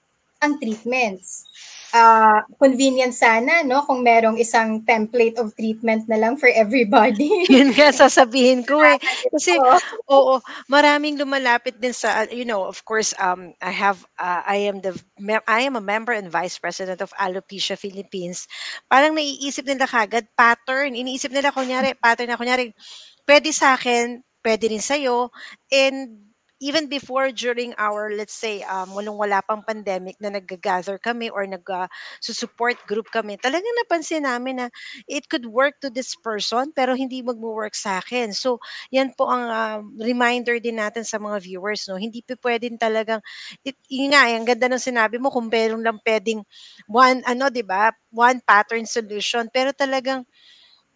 ang treatments. Uh, convenient sana, no? Kung merong isang template of treatment na lang for everybody. (laughs) Yun nga sasabihin ko eh. Kasi, Oo. oo, maraming lumalapit din sa, you know, of course, um, I have, uh, I am the, I am a member and vice president of Alopecia Philippines. Parang naiisip nila kagad pattern. Iniisip nila kunyari, pattern na kunyari, pwede sa akin, pwede rin sa'yo. And even before during our let's say um walang wala pang pandemic na nag-gather kami or nag uh, support group kami talagang napansin namin na it could work to this person pero hindi magmo-work sa akin. So yan po ang um, reminder din natin sa mga viewers no? Hindi pa pwedeng talagang it, nga eh, ang ganda ng sinabi mo kung meron lang pwedeng one ano 'di ba one pattern solution. Pero talagang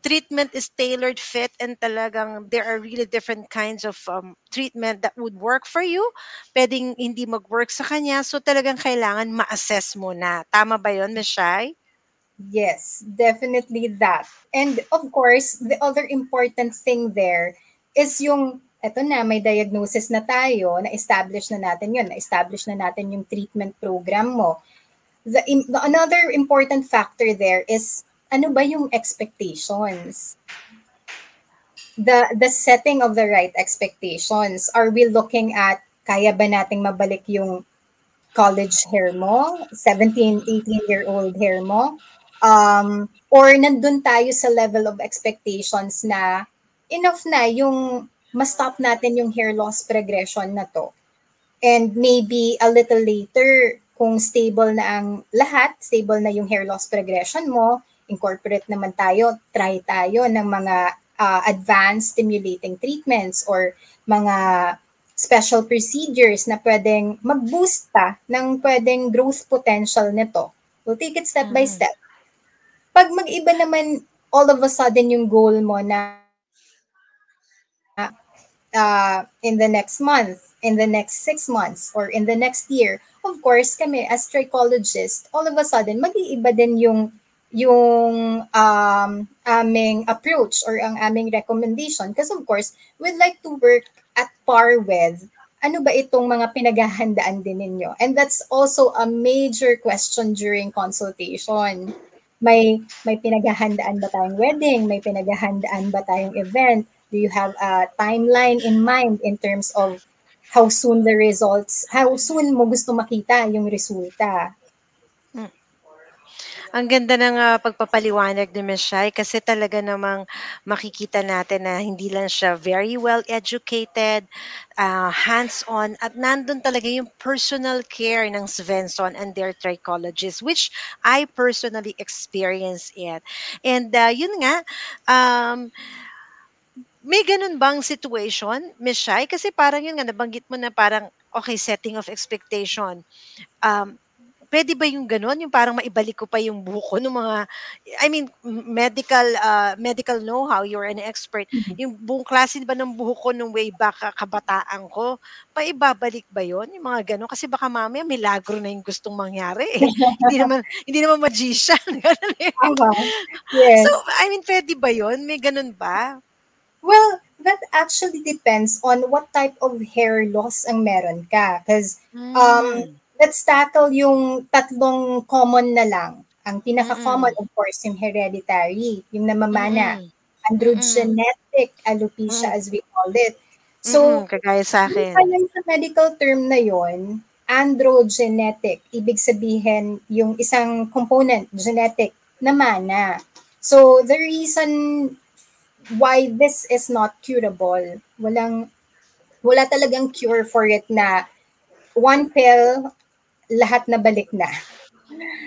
treatment is tailored fit and talagang there are really different kinds of um, treatment that would work for you. Pwedeng hindi mag-work sa kanya. So talagang kailangan ma-assess mo na. Tama ba yun, Ms. Shai? Yes, definitely that. And of course, the other important thing there is yung, eto na, may diagnosis na tayo, na-establish na natin yun, na-establish na natin yung treatment program mo. The, the another important factor there is, ano ba yung expectations? The, the setting of the right expectations. Are we looking at, kaya ba nating mabalik yung college hair mo, 17, 18-year-old hair mo? um, or nandun tayo sa level of expectations na enough na yung ma-stop natin yung hair loss progression na to. And maybe a little later, kung stable na ang lahat, stable na yung hair loss progression mo, incorporate naman tayo, try tayo ng mga uh, advanced stimulating treatments or mga special procedures na pwedeng mag-boost pa ng pwedeng growth potential nito. We'll take it step by Mm. step pag mag-iba naman all of a sudden yung goal mo na uh, in the next month, in the next six months, or in the next year, of course, kami as trichologists, all of a sudden, mag-iiba din yung yung um, aming approach or ang aming recommendation. Because of course, we'd like to work at par with ano ba itong mga pinaghahandaan din ninyo? And that's also a major question during consultation may may pinaghahandaan ba tayong wedding? May pinaghahandaan ba tayong event? Do you have a timeline in mind in terms of how soon the results, how soon mo gusto makita yung resulta? Ang ganda ng ah, pagpapaliwanag ni Ms. Shai kasi talaga namang makikita natin na hindi lang siya very well educated, ah, hands-on, at nandun talaga yung personal care ng Svensson and their trichologists, which I personally experience it. And ah, yun nga, um, may ganun bang situation, Ms. Shai? Kasi parang yun nga, nabanggit mo na parang, okay, setting of expectation. Um, pwede ba yung ganun? Yung parang maibalik ko pa yung buko ng mga, I mean, medical uh, medical know-how, you're an expert. Yung buong klase ba ng buhok ko nung way back kabataan ko, paibabalik ba yon Yung mga ganun? Kasi baka mamaya milagro na yung gustong mangyari. Eh. (laughs) hindi naman, hindi naman magician. (laughs) Ganun eh. Tama. Yes. So, I mean, pwede ba yon May ganun ba? Well, that actually depends on what type of hair loss ang meron ka. Because um, let's tackle yung tatlong common na lang. Ang pinaka-common, of course, yung hereditary, yung namamana. Mm. Androgenetic alopecia, Mm. as we call it. So, So, kagaya sa Yung akin. yan sa medical term na yon, androgenetic. Ibig sabihin, yung isang component, genetic, na mana. So, the reason why this is not curable, walang, wala talagang cure for it na one pill, lahat na balik na.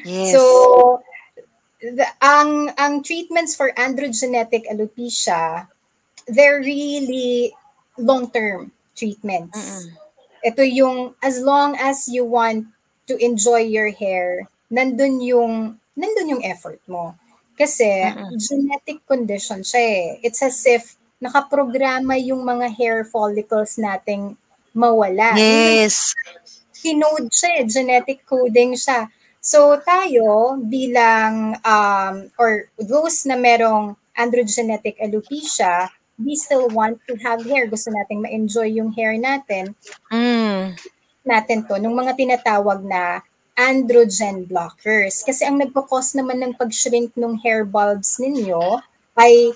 Yes. So, the, ang ang treatments for androgenetic alopecia, they're really long-term treatments. Mm-mm. Ito yung as long as you want to enjoy your hair, nandun yung nandun yung effort mo. Kasi Mm-mm. genetic condition siya eh. It's as if nakaprograma yung mga hair follicles nating mawala. Yes. Kinode siya eh, genetic coding siya. So tayo bilang um, or those na merong androgenetic alopecia, we still want to have hair. Gusto nating ma-enjoy yung hair natin. Mm. Natin to, nung mga tinatawag na androgen blockers. Kasi ang nagpo-cause naman ng pag-shrink ng hair bulbs ninyo ay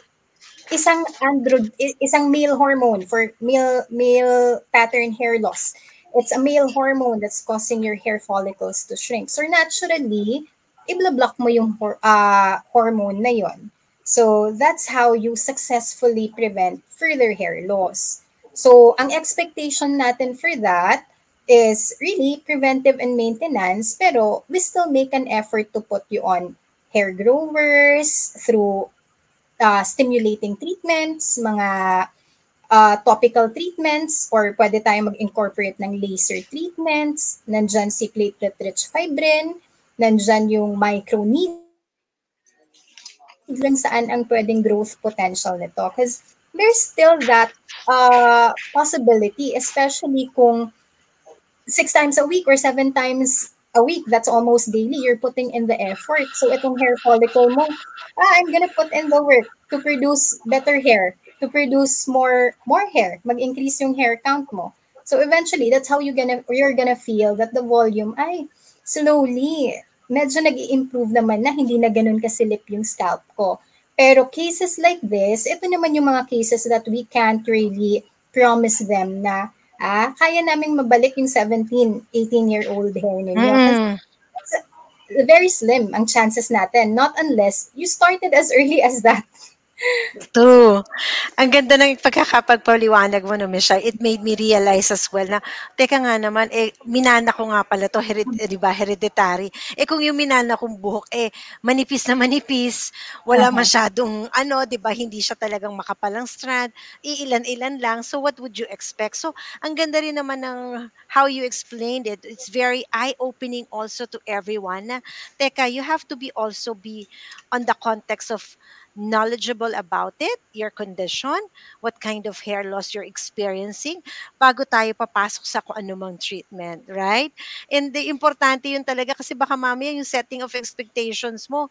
isang andro isang male hormone for male male pattern hair loss. It's a male hormone that's causing your hair follicles to shrink. So naturally, ibla-block mo yung uh, hormone na yon. So that's how you successfully prevent further hair loss. So ang expectation natin for that is really preventive and maintenance, pero we still make an effort to put you on hair growers through uh, stimulating treatments, mga uh, topical treatments, or pwede tayo mag-incorporate ng laser treatments. Nandyan si platelet-rich fibrin, nandyan yung microneedling saan ang pwedeng growth potential nito. Because there's still that uh, possibility, especially kung six times a week or seven times a week, that's almost daily, you're putting in the effort. So itong hair follicle mo, ah, I'm gonna put in the work to produce better hair, to produce more more hair, mag-increase yung hair count mo. So eventually, that's how you gonna you're gonna feel that the volume ay slowly medyo nag-improve naman na hindi na ganun kasilip yung scalp ko. Pero cases like this, ito naman yung mga cases that we can't really promise them na ah, kaya naming mabalik yung 17, 18-year-old hair ninyo. Mm. very slim ang chances natin, not unless you started as early as that. True. Ang ganda ng pagkakapagpaliwanag mo, no, Michelle. It made me realize as well na, teka nga naman, eh, minana ko nga pala to, hered, eh, di ba, hereditary. Eh, kung yung minana kong buhok, eh, manipis na manipis, wala uh-huh. masyadong, ano, di ba, hindi siya talagang makapalang strand, iilan-ilan lang. So, what would you expect? So, ang ganda rin naman ng how you explained it. It's very eye-opening also to everyone na, teka, you have to be also be on the context of knowledgeable about it, your condition, what kind of hair loss you're experiencing, bago tayo papasok sa kung anumang treatment, right? And the importante yun talaga kasi baka mamaya yung setting of expectations mo,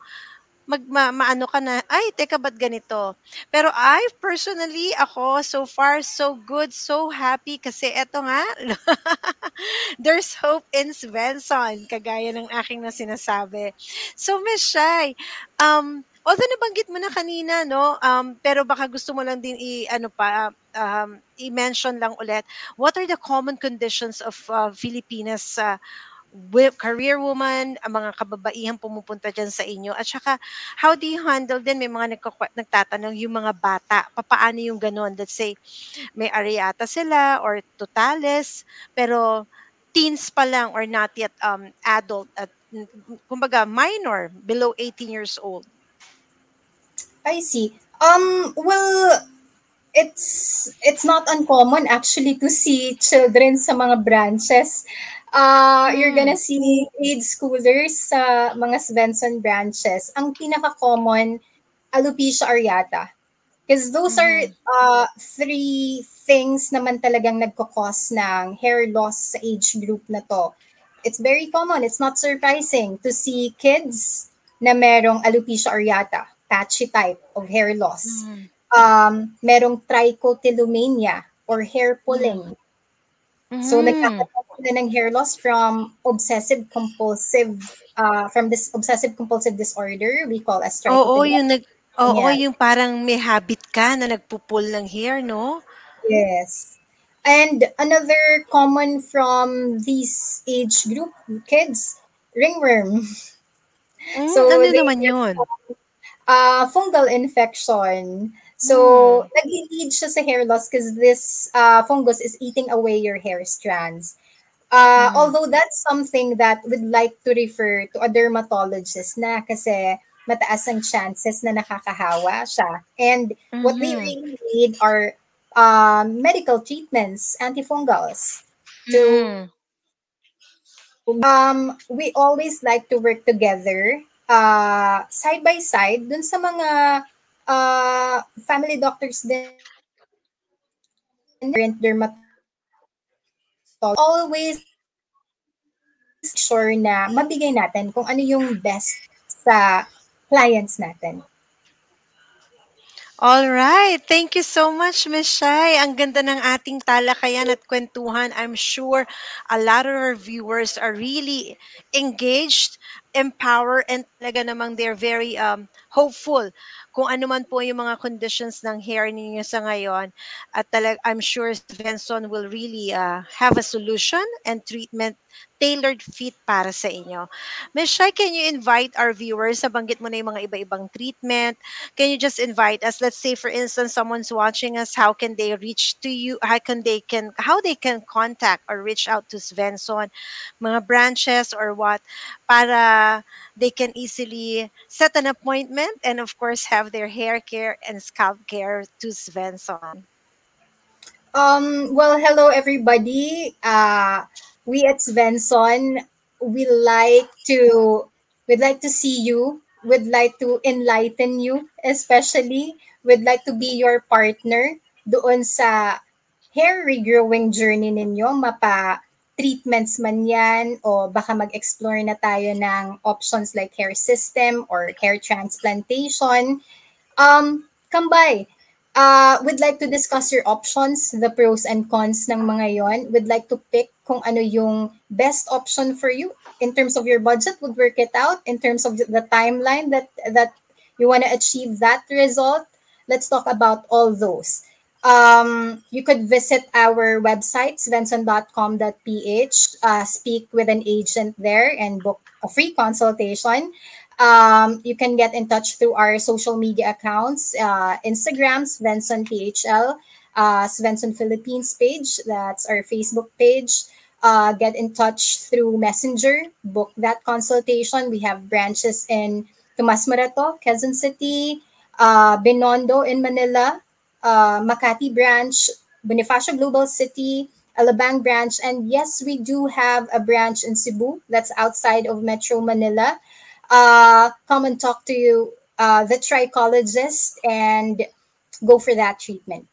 mag ma, maano ka na, ay, teka, ba't ganito? Pero I personally, ako, so far, so good, so happy, kasi eto nga, (laughs) there's hope in Svensson, kagaya ng aking na sinasabi. So, Miss Shai, um, Although nabanggit mo na kanina, no? Um, pero baka gusto mo lang din i ano pa um, i-mention lang ulit. What are the common conditions of uh, Filipinas uh, career woman, ang mga kababaihan pumupunta dyan sa inyo? At saka, how do you handle din? May mga nagtatanong yung mga bata. Papaano yung ganun? Let's say, may areata sila or totales, pero teens pa lang or not yet um, adult at kumbaga minor, below 18 years old. I see. Um, well, it's it's not uncommon actually to see children sa mga branches. Uh, mm. You're gonna hmm. see grade schoolers sa mga Svensson branches. Ang pinaka-common, alopecia areata. Because those mm. are uh, three things naman talagang nagkakos ng hair loss sa age group na to. It's very common. It's not surprising to see kids na merong alopecia areata patchy type of hair loss. Mm. Um, merong trichotillomania or hair pulling. Mm. So, nagkakaroon sila ng hair loss from obsessive compulsive, uh, from this obsessive compulsive disorder we call as trichotillomania. Oo, yung nag, oo, yeah. yung parang may habit ka na nagpupul ng hair, no? Yes. And another common from these age group kids, ringworm. Mm, so ano naman yun? Uh, fungal infection. So, mm. nag-lead siya sa hair loss because this uh, fungus is eating away your hair strands. Uh, mm. Although that's something that we'd like to refer to a dermatologist na kasi mataas ang chances na nakakahawa siya. And mm-hmm. what we really need are um, medical treatments, antifungals. To, mm. um, we always like to work together uh, side by side dun sa mga uh, family doctors din dermatologist always sure na mabigay natin kung ano yung best sa clients natin. All right. Thank you so much, Miss Shai. Ang ganda ng ating talakayan at kwentuhan. I'm sure a lot of our viewers are really engaged, empowered, and talaga namang they're very um, hopeful kung ano man po yung mga conditions ng hair ninyo sa ngayon. At talag, I'm sure Svensson will really uh, have a solution and treatment tailored fit para sa inyo. Ms. Shai, can you invite our viewers? Nabanggit mo na yung mga iba-ibang treatment. Can you just invite us? Let's say, for instance, someone's watching us. How can they reach to you? How can they can how they can contact or reach out to Svensson? Mga branches or what? Para they can easily set an appointment and of course have their hair care and scalp care to Svensson. Um, well, hello everybody. Uh, we at Svensson, we like to we'd like to see you. We'd like to enlighten you, especially. We'd like to be your partner doon sa hair regrowing journey ninyo. Mapa treatments man yan o baka mag-explore na tayo ng options like hair system or hair transplantation. Um, by uh, we'd like to discuss your options, the pros and cons ng mga yon. We'd like to pick kung ano yung best option for you in terms of your budget, would work it out in terms of the timeline that that you want to achieve that result. Let's talk about all those. Um, you could visit our website, svensson.com.ph, uh, speak with an agent there and book a free consultation. Um, you can get in touch through our social media accounts, uh, Instagram, Svensson PHL, uh, Svensson Philippines page, that's our Facebook page. Uh, get in touch through Messenger, book that consultation. We have branches in Tomas Morato, Quezon City, uh, Binondo in Manila, uh, Makati branch, Bonifacio Global City, Alabang branch, and yes, we do have a branch in Cebu that's outside of Metro Manila uh, come and talk to you, uh, the trichologist and go for that treatment.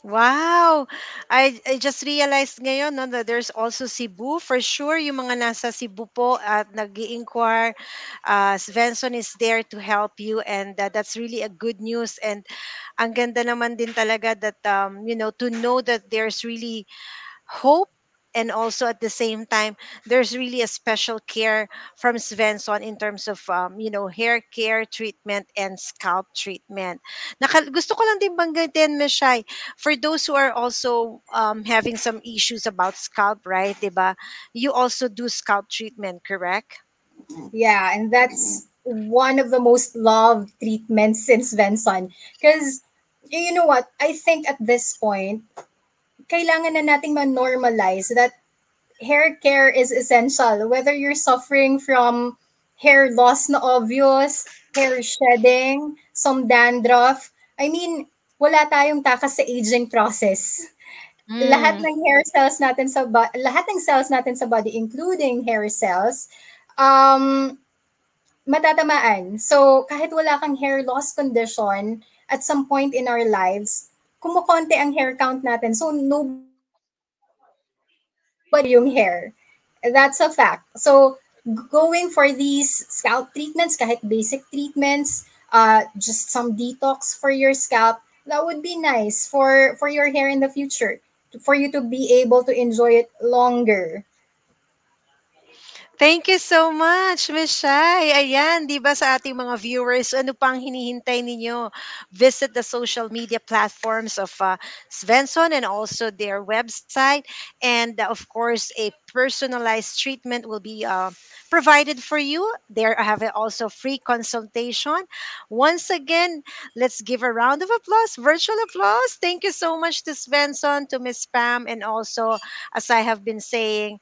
Wow! I, I just realized ngayon no, that there's also Cebu. For sure, yung mga nasa Cebu po at nag inquire uh, Svensson is there to help you and uh, that's really a good news. And ang ganda naman din talaga that, um, you know, to know that there's really hope and also at the same time there's really a special care from Svensson in terms of um, you know hair care treatment and scalp treatment. Naka, gusto ko lang din banggitin Ms. Shai, for those who are also um, having some issues about scalp, right? Diba? You also do scalp treatment, correct? Yeah, and that's one of the most loved treatments since Svensson because you know what? I think at this point kailangan na nating ma-normalize that hair care is essential. Whether you're suffering from hair loss na obvious, hair shedding, some dandruff. I mean, wala tayong takas sa aging process. Mm. Lahat ng hair cells natin sa bo- lahat ng cells natin sa body including hair cells um matatamaan. So kahit wala kang hair loss condition at some point in our lives, kumukonti ang hair count natin. So, no but yung hair. That's a fact. So, going for these scalp treatments, kahit basic treatments, uh, just some detox for your scalp, that would be nice for, for your hair in the future, for you to be able to enjoy it longer. Thank you so much, Miss Shai. Ayan, di ba sa ating mga viewers, ano pang hinihintay ninyo? Visit the social media platforms of uh, Svensson and also their website. And uh, of course, a personalized treatment will be uh, provided for you. There I have also free consultation. Once again, let's give a round of applause, virtual applause. Thank you so much to Svensson, to Miss Pam, and also, as I have been saying,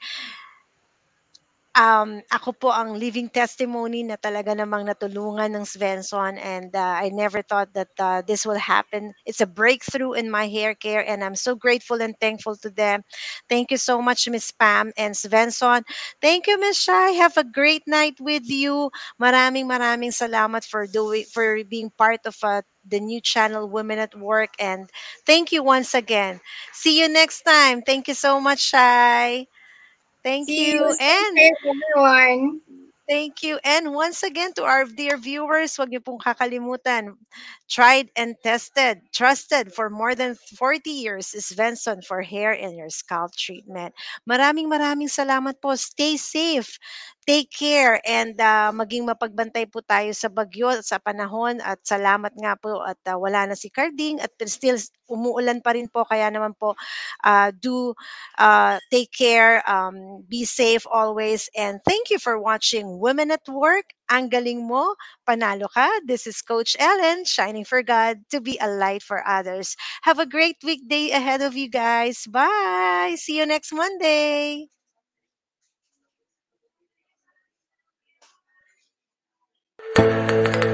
um, ako po ang living testimony na talaga namang natulungan ng Svensson and uh, I never thought that uh, this will happen. It's a breakthrough in my hair care and I'm so grateful and thankful to them. Thank you so much, Miss Pam and Svensson. Thank you, Miss Shai. Have a great night with you. Maraming maraming salamat for doing for being part of uh, the new channel Women at Work and thank you once again. See you next time. Thank you so much, Shai. Thank See you. you. And everyone. Thank you. And once again, to our dear viewers, huwag niyo pong kakalimutan, tried and tested, trusted for more than 40 years is Venson for hair and your scalp treatment. Maraming maraming salamat po. Stay safe. Take care and uh, maging mapagbantay po tayo sa bagyo at sa panahon at salamat nga po at uh, wala na si Carding at still umuulan pa rin po kaya naman po uh, do uh, take care, um, be safe always and thank you for watching Women at Work. Ang galing mo, panalo ka. This is Coach Ellen, shining for God to be a light for others. Have a great weekday ahead of you guys. Bye. See you next Monday. Música